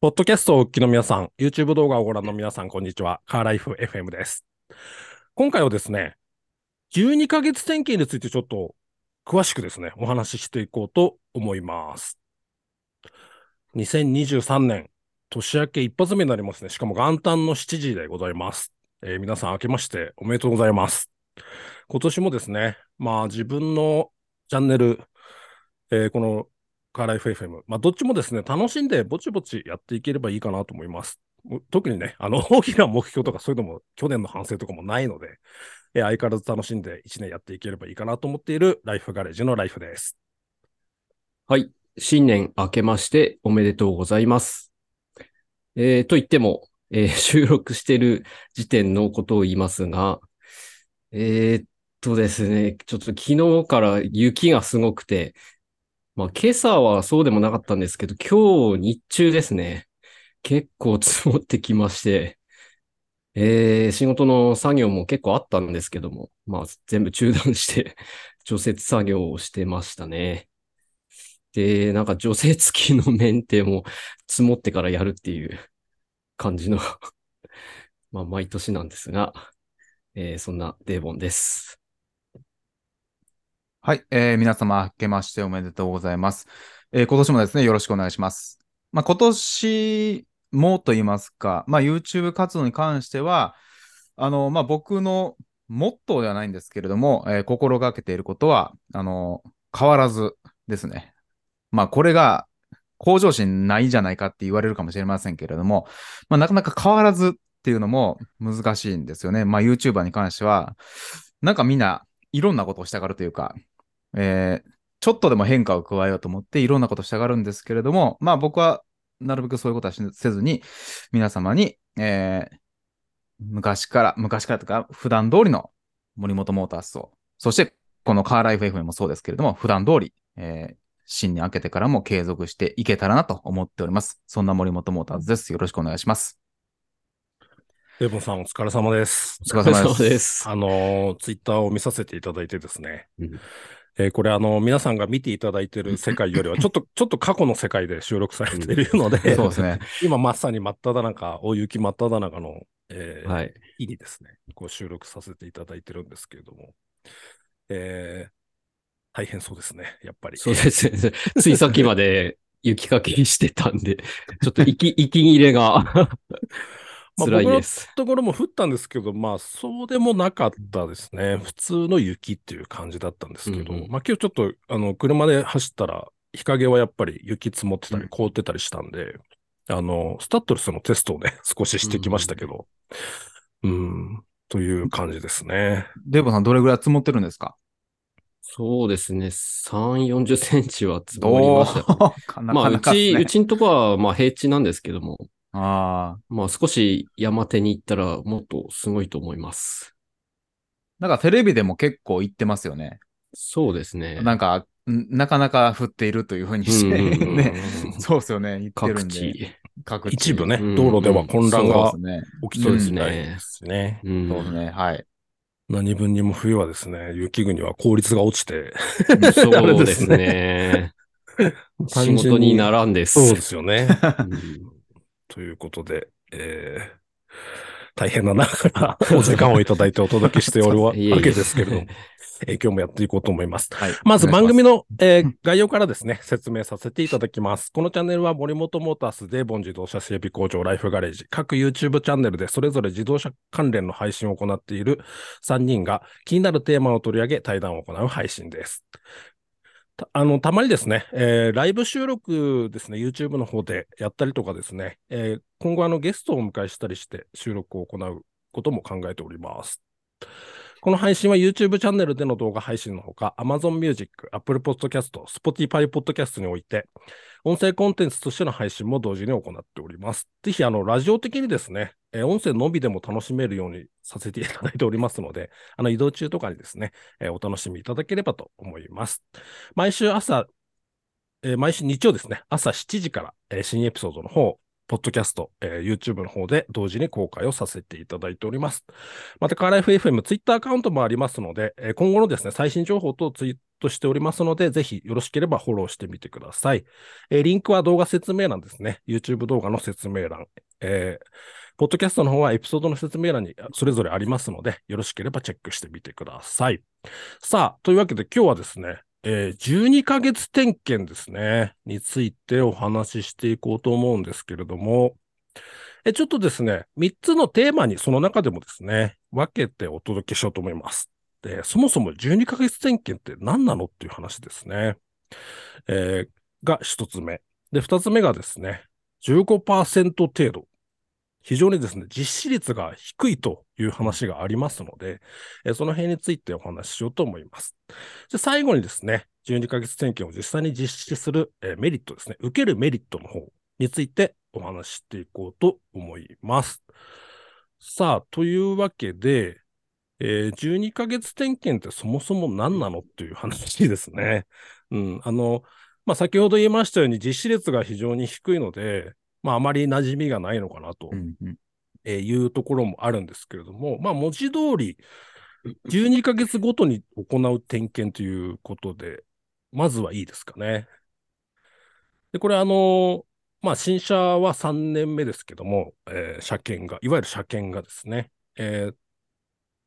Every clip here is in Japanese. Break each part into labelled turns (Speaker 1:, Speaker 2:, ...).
Speaker 1: ポッドキャストをお聞きの皆さん、YouTube 動画をご覧の皆さん、こんにちは。カーライフ FM です。今回はですね、12ヶ月天気についてちょっと詳しくですね、お話ししていこうと思います。2023年、年明け一発目になりますね。しかも元旦の7時でございます。えー皆さん明けましておめでとうございます。今年もですね、まあ自分のチャンネル、えーこのカーライフ FM。まあ、どっちもですね、楽しんでぼちぼちやっていければいいかなと思います。特にね、あの、大きな目標とかそういうのも、去年の反省とかもないので、えー相変わらず楽しんで1年やっていければいいかなと思っているライフガレージのライフです。
Speaker 2: はい。新年明けましておめでとうございます。えー、と言っても、えー 収録してる時点のことを言いますが、えーっとですね、ちょっと昨日から雪がすごくて、まあ今朝はそうでもなかったんですけど、今日日中ですね、結構積もってきまして、えー仕事の作業も結構あったんですけども、まあ全部中断して 除雪作業をしてましたね。で、なんか除雪機のメンテも積もってからやるっていう感じの まあ毎年なんですが、えーそんなデーボンです。
Speaker 3: はい、えー皆様、明けましておめでとうございます。えー今年もですね、よろしくお願いします。まあ、今年もと言いますか、まあ、YouTube 活動に関しては、あの、まあ、僕のモットーではないんですけれども、えー心がけていることは、あの、変わらずですね。まあ、これが向上心ないじゃないかって言われるかもしれませんけれども、まあ、なかなか変わらずっていうのも難しいんですよね。まあ、YouTuber に関しては、なんかみんないろんなことをしたがるというか、えーちょっとでも変化を加えようと思っていろんなことをしたがるんですけれども、まあ僕はなるべくそういうことはしせずに、皆様に、えー昔から、昔からというか、普段通りの森本モータースを、そしてこのカーライフ FM もそうですけれども、普段通り、えー新年明けてからも継続していけたらなと思っております。そんな森本モーターズです。よろしくお願いします。
Speaker 1: デーボンさんお疲れ様です。
Speaker 3: お疲れ様です。
Speaker 1: あの、ツイッターを見させていただいてですね、
Speaker 2: うん
Speaker 1: えーこれあの、皆さんが見ていただいている世界よりは、ちょっと、ちょっと過去の世界で収録されているので、
Speaker 3: そうですね。
Speaker 1: 今まさに真っ只中、大雪真っ只中の、えー
Speaker 2: はい。
Speaker 1: 日にですね、こう収録させていただいてるんですけれども、えー大変そうですね、やっぱり。
Speaker 2: そうですね。ついさっきまで雪かきしてたんで、ちょっと息、息切れが
Speaker 1: まあ
Speaker 2: 辛いです。
Speaker 1: ところも降ったんですけど、まあ、そうでもなかったですね。普通の雪っていう感じだったんですけど、
Speaker 2: うんうん
Speaker 1: まあ今日ちょっと、あの、車で走ったら、日陰はやっぱり雪積もってたり
Speaker 3: うん
Speaker 1: 凍ってたりしたんで、あの、スタッドレスのテストをね、少ししてきましたけど、うん、という感じですね。
Speaker 3: デーボさん、どれぐらい積もってるんですか？
Speaker 2: そうですね。3、40センチは積もりました かね。まあ、うち、
Speaker 3: ね
Speaker 2: うちんとこは、まあ、平地なんですけども、
Speaker 3: ああ。
Speaker 2: まあ、少し山手に行ったら、もっとすごいと思います。
Speaker 3: なんかテレビでも結構言ってますよね。
Speaker 2: そうですね。
Speaker 3: なんか、んなかなか降っているというふうにして、
Speaker 2: うんうんうんうん
Speaker 3: ね。そうですよね。言ってる
Speaker 2: 各
Speaker 3: んで。
Speaker 2: 地。
Speaker 3: 各地。
Speaker 1: 一部ね、
Speaker 2: うん
Speaker 1: 道路では混乱が。起きてるみたいですね。
Speaker 2: うん
Speaker 3: そうですね。はい。
Speaker 1: 何分にも冬はですね、雪国は効率が落ちて、
Speaker 2: そうですね。仕事にならんです。
Speaker 1: そうですよね。
Speaker 2: うん
Speaker 1: ということで、えー大変な中からお時間をいただいてお届けしておる わけですけれども、えー今日もやっていこうと思います。
Speaker 3: はい。
Speaker 1: まず番組の、えー概要からですね、説明させていただきます。このチャンネルは森本モータース、デーボン自動車整備工場、ライフガレージ、各 YouTube チャンネルでそれぞれ自動車関連の配信を行っている3人が気になるテーマを取り上げ対談を行う配信です。あの、たまにですね、えーライブ収録ですね、YouTube の方でやったりとかですね、えー今後あのゲストをお迎えしたりして収録を行うことも考えております。この配信は YouTube チャンネルでの動画配信のほか、Amazon Music、Apple Podcast、Spotify Podcast において、音声コンテンツとしての配信も同時に行っております。ぜひ、あの、ラジオ的にですね、えー音声のみでも楽しめるようにさせていただいておりますので、あの、移動中とかにですね、えーお楽しみいただければと思います。毎週朝、えー毎週日曜ですね、朝7時から、え新エピソードの方、ポッドキャスト、えー YouTube の方で同時に公開をさせていただいております。また、カーライフ FM、Twitter アカウントもありますので、えー今後のですね、最新情報とツイートしておりますので、ぜひよろしければフォローしてみてください。えーリンクは動画説明欄ですね。YouTube 動画の説明欄。えーポッドキャストの方はエピソードの説明欄にそれぞれありますので、よろしければチェックしてみてください。さあ、というわけで今日はですね、えー12ヶ月点検ですね、についてお話ししていこうと思うんですけれども、えちょっとですね、3つのテーマにその中でもですね、分けてお届けしようと思います。で、そもそも12ヶ月点検って何なのっていう話ですね。えーが1つ目。で、2つ目がですね、15%程度。非常にですね、実施率が低いという話がありますので、えーその辺についてお話ししようと思います。で最後にですね、12ヶ月点検を実際に実施する、えーメリットですね、受けるメリットの方についてお話ししていこうと思います。さあ、というわけで、えー12ヶ月点検ってそもそも何なのっていう話ですね。うん、あの、まあ、先ほど言いましたように実施率が非常に低いので、まあ、あまり馴染みがないのかなとえーいうところもあるんですけれども、まあ、文字通り、12ヶ月ごとに行う点検ということで、まずはいいですかね。で、これ、あの、まあ、新車は3年目ですけども、えー車検が、いわゆる車検がですね、えー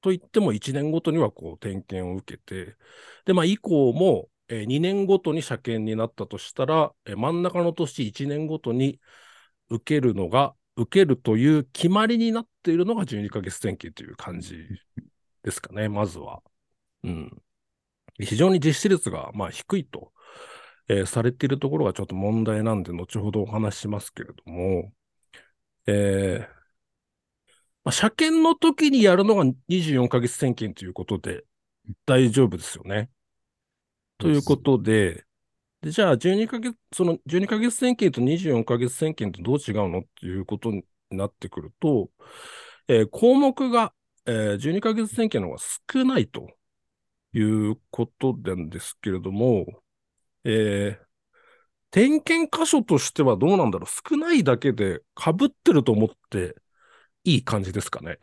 Speaker 1: といっても1年ごとにはこう点検を受けて、で、まあ、以降も、え2年ごとに車検になったとしたら、えー真ん中の年1年ごとに受けるのが、受けるという決まりになっているのが12ヶ月点検という感じですかね、まずは。うん。非常に実施率がまあ低いと、えーされているところがちょっと問題なんで、後ほどお話ししますけれども、えーまあ、車検の時にやるのが24ヶ月点検ということで大丈夫ですよね。ということで、で、じゃあ12ヶ月、その12ヶ月点検と24ヶ月点検とどう違うのっていうことになってくると、えー項目が、えー12ヶ月点検の方が少ないということなんですけれども、えー点検箇所としてはどうなんだろう少ないだけで被ってると思っていい感じですかね。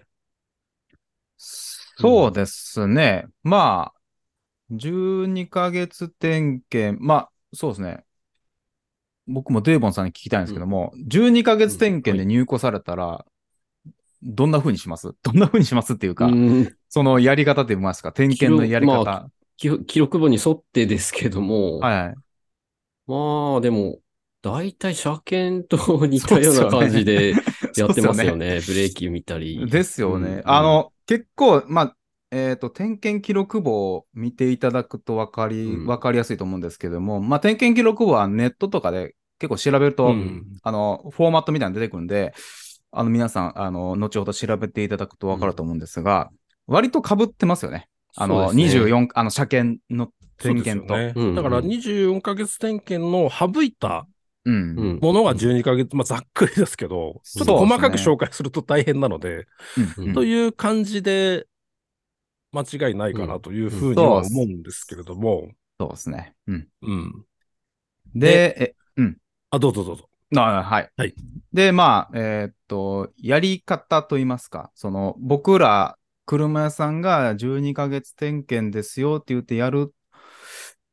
Speaker 3: そうですね。まあ、12ヶ月点検、まあ、そうですね。僕もデーボンさんに聞きたいんですけども、12ヶ月点検で入庫されたら、どんな風にします？どんな風にしますっていうか、
Speaker 2: うん
Speaker 3: そのやり方って言いますか、点検のやり方。
Speaker 2: 記録ま記記録簿に沿ってですけども、
Speaker 3: はいはい。
Speaker 2: まあでも、大体車検と似たような感じでやってますよね。ブレーキ見たり。
Speaker 3: ですよね。
Speaker 2: うん
Speaker 3: あ、の、結構、まあ、えっ、と、点検記録簿を見ていただくと分かり、
Speaker 2: うん
Speaker 3: わかりやすいと思うんですけども、まあ、点検記録簿はネットとかで結構調べると、
Speaker 2: うん
Speaker 3: あの、フォーマットみたいなの出てくるんで、あの、皆さん、あの、後ほど調べていただくと分かると思うんですが、割と被ってますよね。あの、
Speaker 2: ね
Speaker 3: 24、あの、車検の点検と。
Speaker 1: そうですよね。
Speaker 2: うん
Speaker 1: だから24ヶ月点検の省いた
Speaker 3: うん。
Speaker 2: うん
Speaker 1: ものが12ヶ月、まあざっくりですけど、ちょっと細かく紹介すると大変なので、
Speaker 3: うん
Speaker 2: うん
Speaker 1: という感じで間違いないかなというふうに
Speaker 3: うん
Speaker 1: は思うんですけれども、
Speaker 3: そうですね。うん。
Speaker 1: うん。
Speaker 3: で、え、うん。
Speaker 1: あ、どうぞどうぞ。
Speaker 3: あはい。
Speaker 1: はい
Speaker 3: で、まあ、えーっと、やり方といいますか、その、僕ら、車屋さんが12ヶ月点検ですよって言ってやる、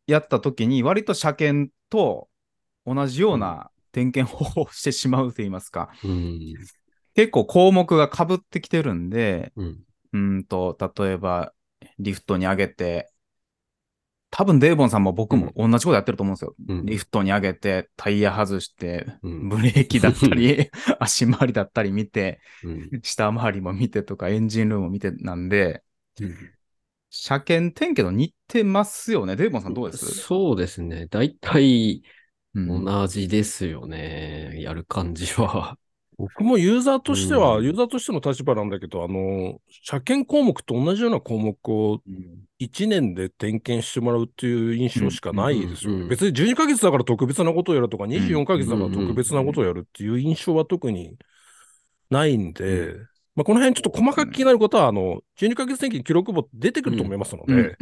Speaker 3: やった時に、割と車検と同じような点検方法をしてしまうと言いますか、
Speaker 2: うん。
Speaker 3: 結構項目が被ってきてるんで、
Speaker 2: うん。
Speaker 3: うーんと、例えば、リフトに上げて、多分デーボンさんも僕も同じことやってると思うんですよ。
Speaker 2: うん
Speaker 3: リフトに上げて、タイヤ外して、
Speaker 2: うん
Speaker 3: ブレーキだったり、足回りだったり見て、
Speaker 2: うん
Speaker 3: 下回りも見てとか、エンジンルームも見てなんで、車検点検と似てますよね。デーボンさんどうです？
Speaker 2: そうですね。大体
Speaker 3: うん
Speaker 2: 同じですよね。やる感じは。
Speaker 1: 僕もユーザーとしては、
Speaker 2: うん。
Speaker 1: ユーザーとしての立場なんだけど、あの、車検項目と同じような項目を1年で点検してもらうっていう印象しかないですよ。
Speaker 2: うんうん
Speaker 1: 別に12ヶ月だから特別なことをやるとか、24ヶ月だから特別なことをやるっていう印象は特にないんで、まあ、この辺ちょっと細かく気になることは、あの、12ヶ月点検記録簿出てくると思いますので。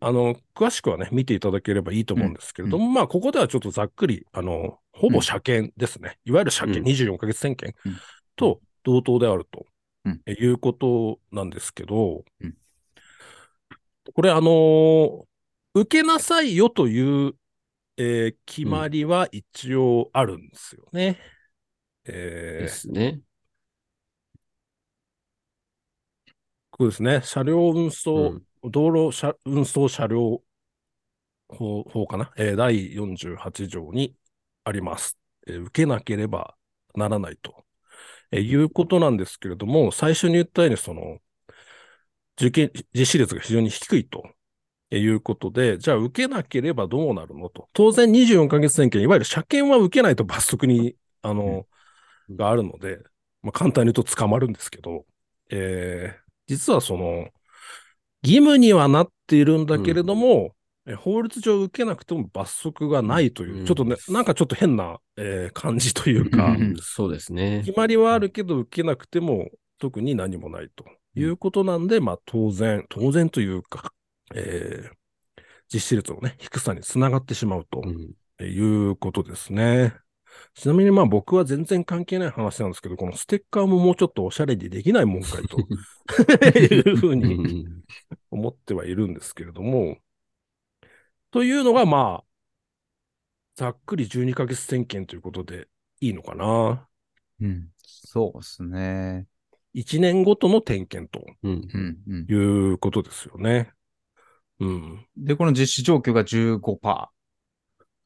Speaker 1: あの、詳しくはね、見ていただければいいと思うんですけれども、まあ、ここではちょっとざっくり、あの、ほぼ車検ですね。いわゆる車検、24ヶ月点検
Speaker 3: うん。
Speaker 1: と同等であると、いうことなんですけど、
Speaker 3: うん。
Speaker 1: これ、あの、受けなさいよという、えー決まりは一応あるんですよね。えー。
Speaker 2: ですね。
Speaker 1: こうですね。車両運
Speaker 2: う
Speaker 1: 送、
Speaker 2: ん。
Speaker 1: 道路車運送車両法法かな、えー第48条にあります、えー受けなければならないと、えーいうことなんですけれども、最初に言ったように、その、受験、実施率が非常に低いということで、じゃあ受けなければどうなるのと。当然24ヶ月点検、いわゆる車検は受けないと罰則に、あの、
Speaker 2: うん
Speaker 1: があるので、まあ、簡単に言うと捕まるんですけど、えー実はその、義務にはなっているんだけれども、え法律上受けなくても罰則がないという、
Speaker 2: うん
Speaker 1: ちょっとね、なんかちょっと変な、えー感じというか、
Speaker 3: うん
Speaker 2: うんそうですね。
Speaker 1: 決まりはあるけど受けなくても特に何もないということなんで、まあ当然、当然というか、えー実施率のね、低さにつながってしまうと
Speaker 2: うん。
Speaker 1: いうことですね。ちなみにまあ僕は全然関係ない話なんですけど、このステッカーももうちょっとおしゃれにできないもんかいと いうふう
Speaker 2: う
Speaker 1: に
Speaker 2: ん
Speaker 1: 思ってはいるんですけれども、というのがまあ、ざっくり12ヶ月点検ということでいいのかな。
Speaker 3: うん。そうですね。
Speaker 1: 1年ごとの点検と。いうことですよね。うん。
Speaker 3: で、この実施状況が15%。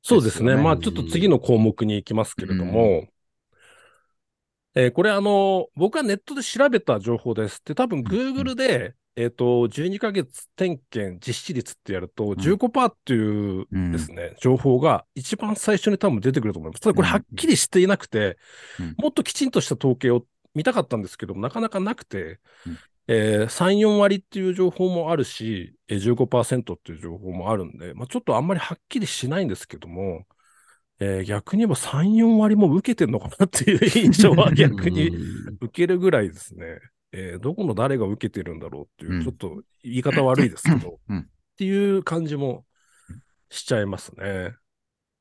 Speaker 1: そうですね。まあちょっと次の項目に行きますけれども、えーこれあの、僕はネットで調べた情報です。で、多分 Google で、えっ、と、12ヶ月点検実施率ってやると15%っていう
Speaker 3: うん
Speaker 1: ですね、情報が一番最初に多分出てくると思います。ただこれはっきりしていなくて、
Speaker 3: うん。
Speaker 1: もっときちんとした統計を見たかったんですけども、なかなかなくて、
Speaker 3: うん
Speaker 1: えー3、4割っていう情報もあるし、えー15%っていう情報もあるんで、まあ、ちょっとあんまりはっきりしないんですけども、えー逆に言えば3、4割も受けてんのかなっていう印象は逆に
Speaker 2: うん
Speaker 1: 受けるぐらいですね。えーどこの誰が受けてるんだろうっていう、
Speaker 3: うん
Speaker 1: ちょっと言い方悪いですけど、
Speaker 3: うん
Speaker 1: っていう感じもしちゃいますね。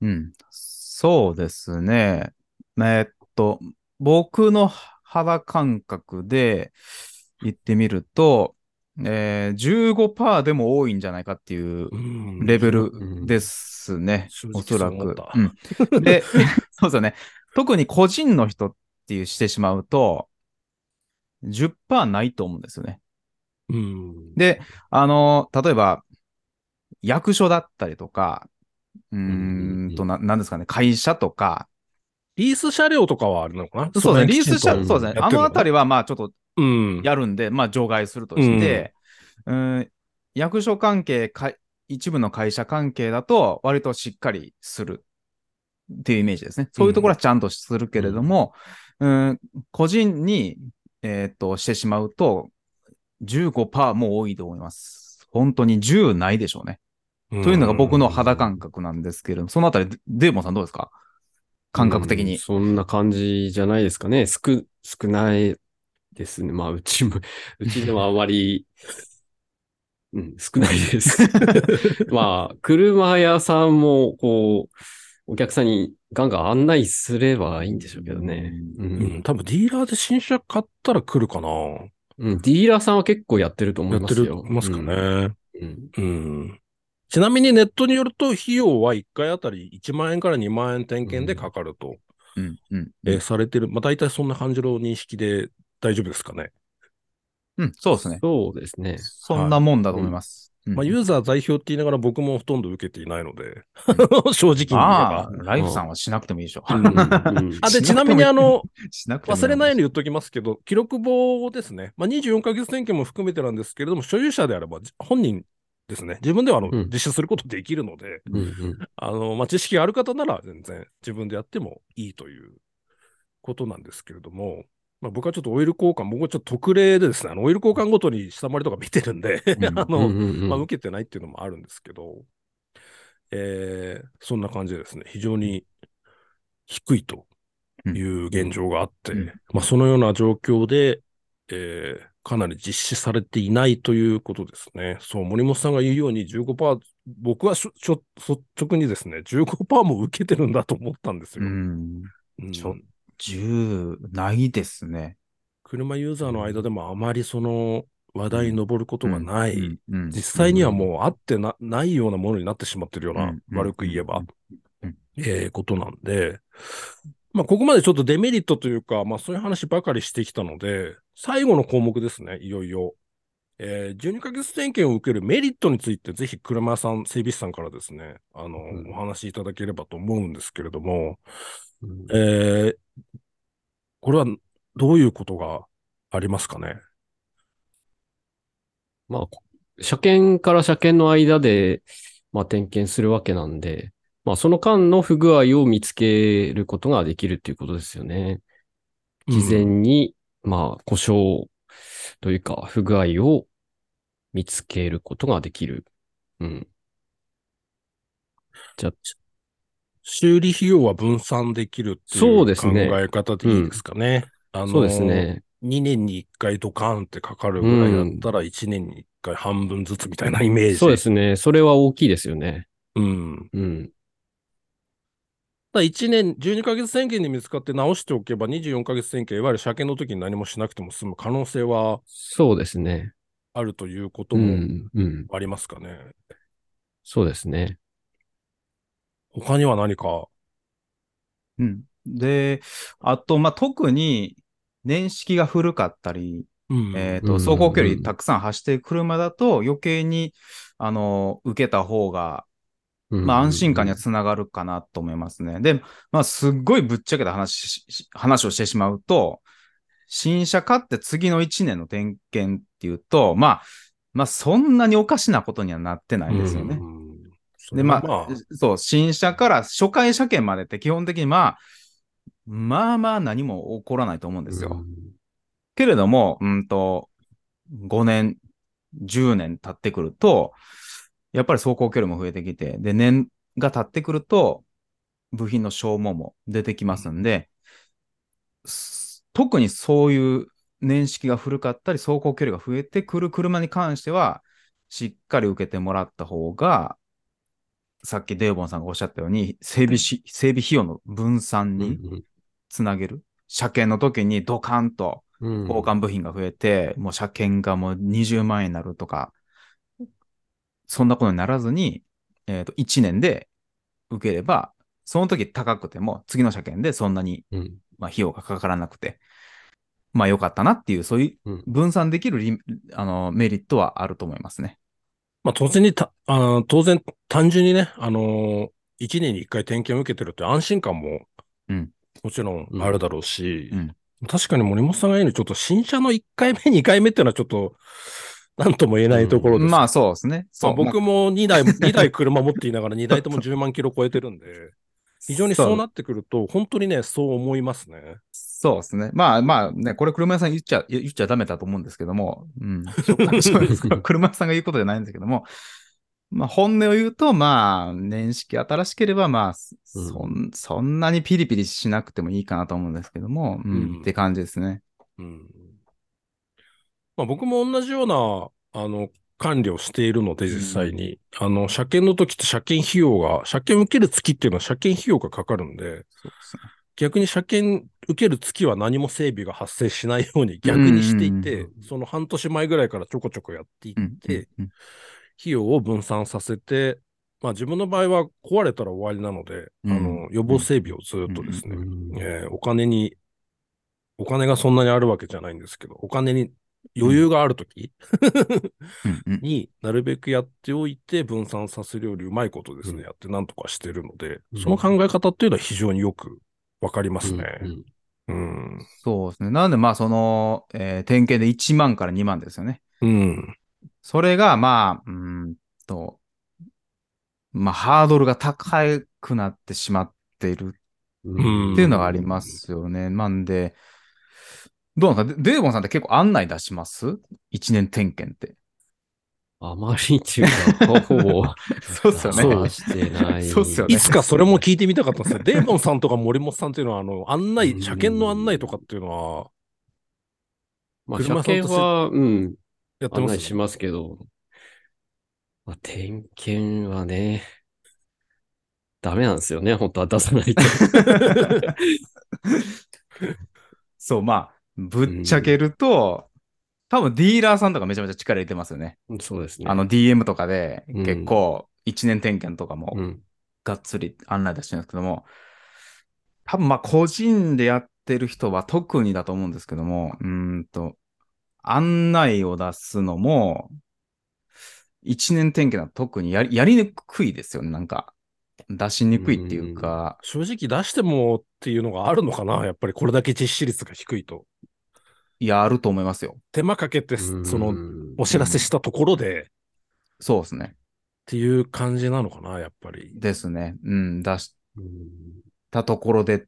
Speaker 3: うん。そうですね。えーっと、僕の肌感覚で言ってみると、えー、15%でも多いんじゃないかっていう
Speaker 1: うん
Speaker 3: レベ
Speaker 2: うん
Speaker 3: ルですね。
Speaker 1: 正直
Speaker 3: おそらく
Speaker 1: そ
Speaker 3: うん、で、そうですよね。特に個人の人っていうしてしまうと、10%ないと思うんですよね。
Speaker 1: うん。
Speaker 3: で、あの、例えば、役所だったりとか、うーんと、な、なんですかね、会社とか、
Speaker 1: リース車両とかはあれなのかな？
Speaker 3: そうですね、リース車、
Speaker 2: うん
Speaker 3: そうですね、あのあた
Speaker 1: り、
Speaker 3: りはまあちょっと
Speaker 1: うん。
Speaker 3: やるんで、まあ除外するとして、うん、役所関係か、一部の会社関係だと、割としっかりするっていうイメージですね。そういうところはちゃんとするけれども、うん、個人に、えーっと、してしまうと、15%も多いと思います。本当に10ないでしょうね。というのが僕の肌感覚なんですけれども、そのあたり、デデーモンさんどうですか？感覚的
Speaker 2: うん
Speaker 3: に。
Speaker 2: そんな感じじゃないですかね。少、少ないですね。まあ、うちも、うちでもあまり、うん、少ないです。まあ、車屋さんも、こう、お客さんにガンガン案内すればいいんでしょうけどね。う。
Speaker 1: うんん、多分ディーラーで新車買ったら来るかな。
Speaker 2: うん、ディーラーさんは結構やってると思
Speaker 1: やってる
Speaker 2: いますよ。
Speaker 1: ますかね。
Speaker 2: うん。
Speaker 1: うん。ちなみにネットによると、費用は1回あたり1万円から2万円点検でかかると、
Speaker 3: うん、うん。
Speaker 1: えーされてる。まあ大体そんな感じの認識で大丈夫ですかね？
Speaker 3: うん、そうですね。
Speaker 2: そうですね。
Speaker 3: そんなもんだと思います。うん
Speaker 1: まあユーザー代表って言いながら僕もほとんど受けていないので、正直に言え
Speaker 3: ああ
Speaker 1: ば。、
Speaker 3: ライフさんはしなくてもいいでしょ。
Speaker 2: うんうん
Speaker 1: あ、で、
Speaker 3: し
Speaker 1: ちなみにあの、忘れないように言っときますけど、記録簿ですね。まあ、24ヶ月点検も含めてなんですけれども、所有者であればじ本人ですね。自分ではあの、
Speaker 2: うん
Speaker 1: 実施することできるので、
Speaker 2: うんうん
Speaker 1: あの、まあ、知識がある方なら全然自分でやってもいいということなんですけれども、まあ、僕はちょっとオイル交換、僕はちょっと特例でですね、あの、オイル交換ごとに下回りとか見てるんで、
Speaker 3: うん
Speaker 1: あの、
Speaker 2: うんうんうん
Speaker 1: まあ、受けてないっていうのもあるんですけど、えーそんな感じでですね、非常に低いという現状があって、
Speaker 3: うん
Speaker 1: まあ、そのような状況で、えーかなり実施されていないということですね。そう、森本さんが言うように15%、僕はしょしょ率直にですね、15%も受けてるんだと思ったんですよ。
Speaker 3: うん。
Speaker 1: うん
Speaker 3: ちょ10ないですね。
Speaker 1: 車ユーザーの間でもあまりその話題に上ることがない、実際にはもうあってなないようなものになってしまってるような、
Speaker 3: うん
Speaker 1: 悪く言えば、えーことなんで、まあ、ここまでちょっとデメリットというか、まあ、そういう話ばかりしてきたので、最後の項目ですね、いよいよ。えー12ヶ月点検を受けるメリットについて、ぜひ車屋さん、整備士さんからですね、あの、
Speaker 2: うん。
Speaker 1: お話しいただければと思うんですけれども、
Speaker 2: うん
Speaker 1: えーこれはどういうことがありますかね？
Speaker 2: まあ、こ車検から車検の間で、まあ、点検するわけなんで、まあ、その間の不具合を見つけることができるっていうことですよね。事前に、まあ、故障というか、不具合を見つけることができる。うん。じゃあ、
Speaker 1: 修理費用は分散できるってい
Speaker 2: そう
Speaker 1: う考
Speaker 2: ですね
Speaker 1: え方でいいですかね。あの
Speaker 2: そうですね。
Speaker 1: 2年に1回ドカーンってかかるぐらいだったら1年に1回半分ずつみたいなイメージ。
Speaker 2: そうですね。それは大きいですよね。
Speaker 1: うん。
Speaker 2: うん。
Speaker 1: だ1年、12ヶ月宣言で見つかって直しておけば24ヶ月宣言、いわゆる車検の時に何もしなくても済む可能性は
Speaker 2: そうですね。
Speaker 1: あるということ
Speaker 2: う
Speaker 1: も
Speaker 2: ん。うん。
Speaker 1: ありますかね。
Speaker 2: そうですね。
Speaker 1: 他には何か？
Speaker 3: うん。で、あと、まあ、特に年式が古かったり、
Speaker 1: うん。
Speaker 3: えっ、と、
Speaker 2: うん
Speaker 3: 走行距離たくさん走っている車だと余計に、あの、受けた方が、まあ、安心感にはつながるかなと思いますね。で、まあ、すっごいぶっちゃけた話話をしてしまうと、新車買って次の1年の点検っていうと、まあ、まあ、そんなにおかしなことにはなってないですよね。
Speaker 1: うん
Speaker 3: で、まあ、
Speaker 1: それは
Speaker 3: そう、新車から初回車検までって基本的にまあ、まあまあ何も起こらないと思うんですよ。けれども、うんと、5年、10年経ってくると、やっぱり走行距離も増えてきて、で、年が経ってくると、部品の消耗も出てきますんで、す特にそういう年式が古かったり、走行距離が増えてくる車に関しては、しっかり受けてもらった方が、さっきデーボンさんがおっしゃったように、整備し、整備費用の分散につなげる。車検の時にドカンと
Speaker 2: うん。
Speaker 3: 交換部品が増えて、もう車検がもう20万円になるとか、そんなことにならずに、えっ、と、1年で受ければ、その時高くても、次の車検でそんなに、
Speaker 2: うん。
Speaker 3: まあ、費用がかからなくて、まあ、良かったなっていう、そういう
Speaker 2: うん。
Speaker 3: 分散できるリあのメリットはあると思いますね。
Speaker 1: まあ、当然にた、あの当然、単純にね、あのー、1年に1回点検を受けてるって安心感も、
Speaker 3: うん。
Speaker 1: もちろんあるだろうし、
Speaker 3: うん。
Speaker 1: 確かに森本さんが言うように、ちょっと新車の1回目、2回目っていうのはちょっと、なんとも言えないところです。
Speaker 3: まあ、そうですね。
Speaker 1: ま
Speaker 3: そう。
Speaker 1: あ僕も2台、2台車持っていながら2台とも10万キロ超えてるんで、非常にそうなってくると、本当にね、そう思いますね。
Speaker 3: そうですね。まあまあね、これ車屋さん言っちゃ、言っちゃダメだと思うんですけども、うん。車屋さんが言うことじゃないんですけども、まあ本音を言うと、まあ、年式新しければ、まあ、そん、そんなにピリピリしなくてもいいかなと思うんですけども、うん、
Speaker 1: うん
Speaker 3: って感じですね。
Speaker 1: うん。まあ僕も同じような、あの、管理をしているので、実際に。あの、車検の時って車検費用が、車検受ける月っていうのは車検費用がかかるんで、
Speaker 3: ですね。
Speaker 1: 逆に車検受ける月は何も整備が発生しないように逆にしてい
Speaker 3: うんうん。
Speaker 1: て、その半年前ぐらいからちょこちょこやってい
Speaker 3: うん
Speaker 1: って、
Speaker 3: うん。
Speaker 1: 費用を分散させて、まあ自分の場合は壊れたら終わりなので、
Speaker 3: うん。
Speaker 1: あの、予防整備をずっとですね、
Speaker 2: うん。
Speaker 1: えーお金に、お金がそんなにあるわけじゃないんですけど、お金に余裕があるとき
Speaker 3: うんうん
Speaker 1: になるべくやっておいて分散させるよりうまいことですね、
Speaker 2: うん
Speaker 1: やってなんとかしてるので、
Speaker 2: うん
Speaker 1: その考え方っていうのは非常によくわかりますね。
Speaker 2: うん
Speaker 1: うん。
Speaker 3: そうですね。なので、まあ、その、えー点検で1万から2万ですよね。
Speaker 1: うん。
Speaker 3: それが、まあ、うーんと、まあ、ハードルが高くなってしまっている
Speaker 2: うん
Speaker 3: っていうのがありま。すよね。なんで、どうなんですか？デデーボンさんって結構案内出します？一年点検って。
Speaker 2: あまりっていうか、ほぼ、
Speaker 3: そうっすよね。
Speaker 2: そうしてない。
Speaker 3: そうっすよね
Speaker 1: いつかそれも聞いてみたかったんですよ。デーモンさんとか森本さんっていうのは、あの、案内、
Speaker 2: うん
Speaker 1: 車検の案内とかっていうのは、
Speaker 2: まあ、車検は、うん、
Speaker 1: やってます
Speaker 2: 案内しますけど、まあ、点検はね、ダメなんですよね、本当は出さないと。
Speaker 3: そう、まあ、ぶっちゃけると、多分ディーラーさんとかめちゃめちゃ力入れてますよね。
Speaker 2: そうですね。
Speaker 3: あの DM とかで
Speaker 2: うん
Speaker 3: 結構1年点検とかも
Speaker 2: うん。
Speaker 3: がっつり案内出してるんですけども、多分まあ個人でやってる人は特にだと思うんですけども、うーんと、案内を出すのも、1年点検は特にやりやりにくいですよね、なんか。出しにくいっていうか、
Speaker 1: 正直出してもっていうのがあるのかなやっぱりこれだけ実施率が低いと。
Speaker 3: いや、あると思いますよ。
Speaker 1: 手間かけて、
Speaker 2: うん
Speaker 1: その、お知らせしたところで、っ
Speaker 3: そうですね。
Speaker 1: ていう感じなのかなやっぱり。
Speaker 3: ですね。うん、出し
Speaker 2: うん
Speaker 3: たところでっ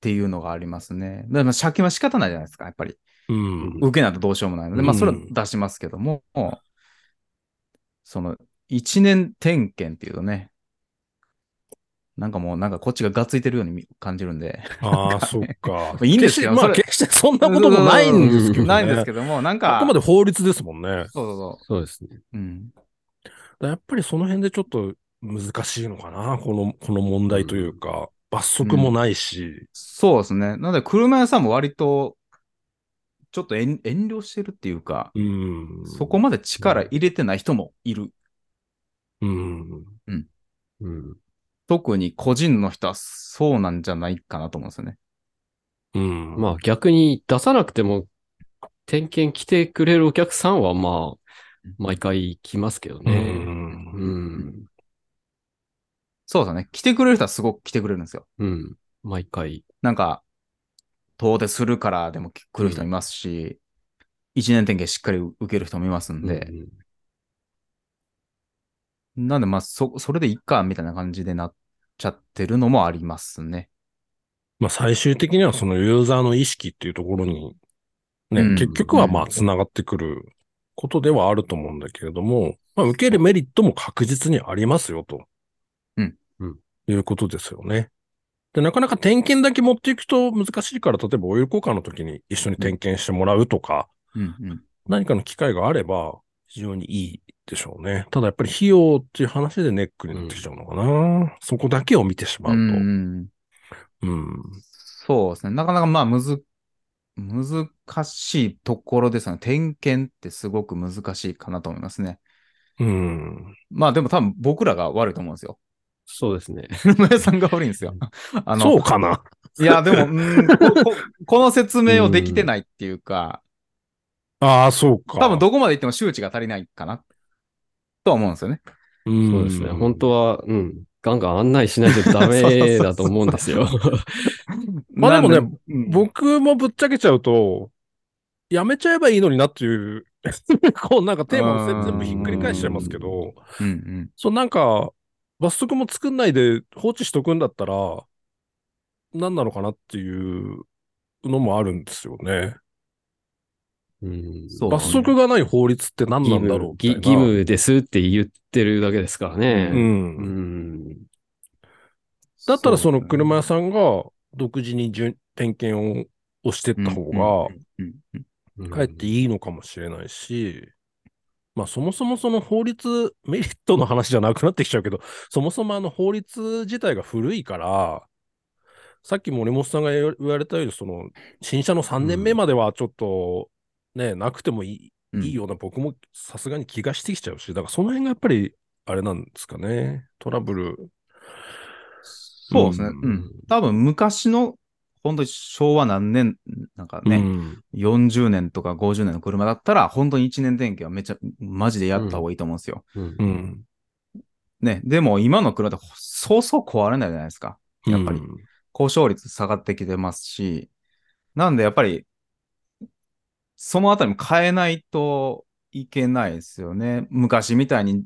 Speaker 3: ていうのがありますね。でも、借金は仕方ないじゃないですか、やっぱり。
Speaker 1: うん。
Speaker 3: 受けないとどうしようもないので、まあ、
Speaker 1: うん
Speaker 3: それは出しますけども、その、一年点検っていうとね、なんかもう、なんかこっちががっついてるように感じるんで、
Speaker 1: ああ、そっか。
Speaker 3: いいんですけど
Speaker 1: 決してまあ、決してそんなこともないんですけどね。
Speaker 3: ないんですけども、なんか、
Speaker 1: あくまで法律ですもんね。
Speaker 3: そうそうそ
Speaker 2: そうですね。
Speaker 3: う。うん。
Speaker 1: やっぱりその辺でちょっと難しいのかなこの、この問題というか、罰則もないし。
Speaker 3: そうですね。なので、車屋さんも割と、ちょっと遠遠慮してるっていうか、
Speaker 1: うん。
Speaker 3: そこまで力入れてない人もいる。
Speaker 1: うん。
Speaker 2: うん。
Speaker 3: 特に個人の人はそうなんじゃないかなと思うんですよね。
Speaker 1: うん。
Speaker 2: まあ逆に出さなくても、点検来てくれるお客さんはまあ、毎回来ますけど
Speaker 1: う
Speaker 2: ね。
Speaker 1: ん。
Speaker 2: うん。
Speaker 3: そうですね。来てくれる人はすごく来てくれるんですよ。
Speaker 2: うん。毎回。
Speaker 3: なんか、遠出するからでも来る人もいますし、一年点検しっかり受ける人もいますんで、
Speaker 2: うん
Speaker 3: なんでまあ、そ、それでいっか、みたいな感じでなっちゃってるのもありますね。
Speaker 1: まあ最終的にはそのユーザーの意識っていうところに、ね、
Speaker 3: うん
Speaker 1: 結局はまあ繋がってくることではあると思うんだけれども、まあ受けるメリットも確実にありますよと。
Speaker 3: うん
Speaker 2: うん
Speaker 1: いうことですよね。で、なかなか点検だけ持っていくと難しいから、例えばオイル交換の時に一緒に点検してもらうとか、
Speaker 3: うんうん。
Speaker 1: 何かの機会があれば非常にいいでしょうね。ただやっぱり費用っていう話でネックになってきちゃうのかな。そこだけを見てしまうと。
Speaker 3: うん
Speaker 1: うん。
Speaker 3: うんそうですね。なかなかまあ、むず、難しいところですよね。点検ってすごく難しいかなと思いますね。
Speaker 1: うん。
Speaker 3: まあでも多分僕らが悪いと思うんですよ。
Speaker 2: そうですね。
Speaker 3: 車屋さんが悪いんですよ。あの、
Speaker 1: そうかない
Speaker 3: や、でも、うんこ ここの説明をできてないっていうか、
Speaker 1: ああ、そうか。
Speaker 3: 多分どこまで行っても周知が足りないかな、とは思うんですよね。
Speaker 1: うん
Speaker 2: そうですね。本当は、うん。ガンガン案内しないとダメ だと思うんですよ。
Speaker 1: まあでもね
Speaker 3: うん
Speaker 1: 僕もぶっちゃけちゃうと、やめちゃえばいいのになっていう、こうなんかテーマを全全部ひっくり返しちゃいますけど、
Speaker 3: うんうん。
Speaker 1: そうなんか、罰則も作んないで放置しとくんだったら、何なのかなっていうのもあるんですよね。
Speaker 2: うん
Speaker 3: そう
Speaker 1: 罰則がない法律って何
Speaker 2: 義
Speaker 1: なんだろう
Speaker 2: 義義務ですって言ってるだけですからね。
Speaker 1: う。
Speaker 2: うんん。
Speaker 1: だったらその
Speaker 3: う
Speaker 1: 車屋さんが独自に順点検を押してった方が、かえっていいのかもしれないし、まあそもそもその法律、メリットの話じゃなくなってきちゃうけど、そもそもあの法律自体が古いから、さっき森本さんが言わ言われたように、その、新車の3年目まではちょっと、ね、なくてもいい,、
Speaker 3: うん
Speaker 1: いいような僕もさすがに気がしてきちゃうし、だからその辺がやっぱり、あれなんですかね。トラブル。
Speaker 3: そうですね。
Speaker 1: う
Speaker 3: うんん。多分昔の、本当に昭和何年、なんかね、
Speaker 1: うん
Speaker 3: 40年とか50年の車だったら、本当に1年点検はめっちゃ、マジでやった方がいいと思うんですよ。
Speaker 2: うん
Speaker 1: うん。
Speaker 3: ね。でも今の車ってそうそう壊れないじゃないですか。やっぱり
Speaker 1: うん
Speaker 3: 故障率下がってきてますし、なんでやっぱり、そのあたりも変えないといけないですよね。昔みたいに、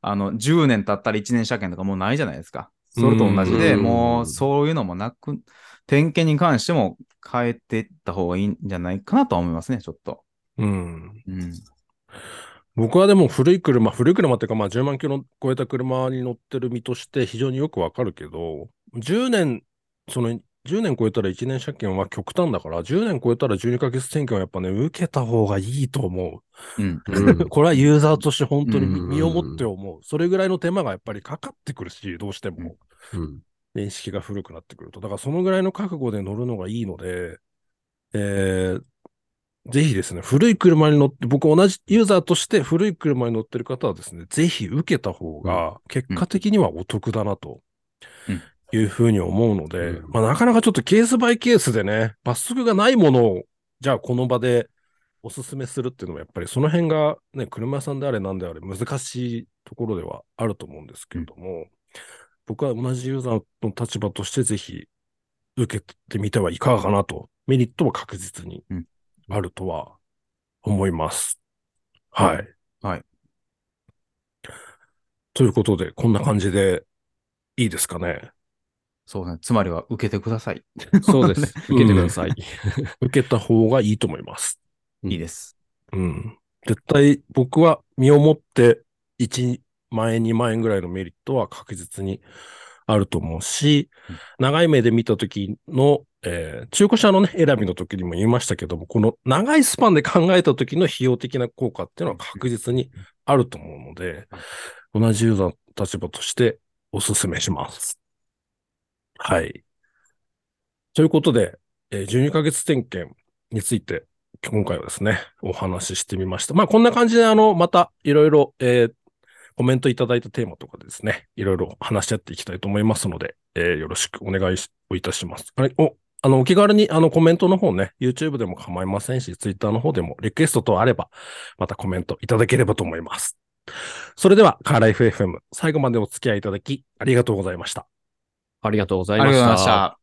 Speaker 3: あの、10年経ったら1年車検とかもうないじゃないですか。それと同じで、
Speaker 2: うん
Speaker 3: もうそういうのもなく、点検に関しても変えていった方がいいんじゃないかなとは思いますね、ちょっと。
Speaker 1: うん。
Speaker 3: うん。
Speaker 1: 僕はでも古い車、古い車っていうか、まあ10万キロ超えた車に乗ってる身として非常によくわかるけど、10年、その10年超えたら1年車検は極端だから、10年超えたら12ヶ月点検はやっぱね、受けた方がいいと思
Speaker 3: うん。
Speaker 2: うん
Speaker 1: う。これはユーザーとして本当に身をもって思う。それぐらいの手間がやっぱりかかってくるし、どうしても。
Speaker 2: うん
Speaker 1: 認識が古くなってくると。だからそのぐらいの覚悟で乗るのがいいので、えーぜひですね、古い車に乗って、僕同じユーザーとして古い車に乗ってる方はですね、ぜひ受けた方が結果的にはお得だなと
Speaker 3: うん
Speaker 1: いうふうに思うので、
Speaker 2: うん
Speaker 1: まあなかなかちょっとケースバイケースでね、罰則がないものを、じゃあこの場でおすすめするっていうのはやっぱりその辺がね、車屋さんであれなんであれ難しいところではあると思うんですけれども、僕は同じユーザーの立場としてぜひ受けてみてはいかがかなと、メリットは確実に
Speaker 3: うん
Speaker 1: あるとは思います。はい。
Speaker 3: はい。
Speaker 1: ということで、こんな感じでいいですかね。
Speaker 3: そうね。つまりは受けてください。
Speaker 2: そうです。受けてください。
Speaker 1: 受けた方がいいと思います。
Speaker 2: うん
Speaker 3: いいです。
Speaker 1: うん。絶対僕は身をもって1万円、2万円ぐらいのメリットは確実にあると思うし、
Speaker 3: うん
Speaker 1: 長い目で見た時の、えー中古車のね、選びの時にも言いましたけども、この長いスパンで考えた時の費用的な効果っていうのは確実にあると思うので、同じユーザーの立場としてお勧めします。はい。ということで、えー12ヶ月点検について今回はですね、お話ししてみました。まあ、こんな感じで、あの、また、いろいろ、えーコメントいただいたテーマとかですね、いろいろ話し合っていきたいと思いますので、えーよろしくお願いをいたします。はい、お、あの、お気軽に、あの、コメントの方ね、YouTube でも構いませんし、Twitter の方でも、リクエスト等あれば、またコメントいただければと思います。それでは、カーライフ FM、最後までお付き合いいただき、ありがとうございました。
Speaker 2: ありがとうござ
Speaker 3: いまし。た。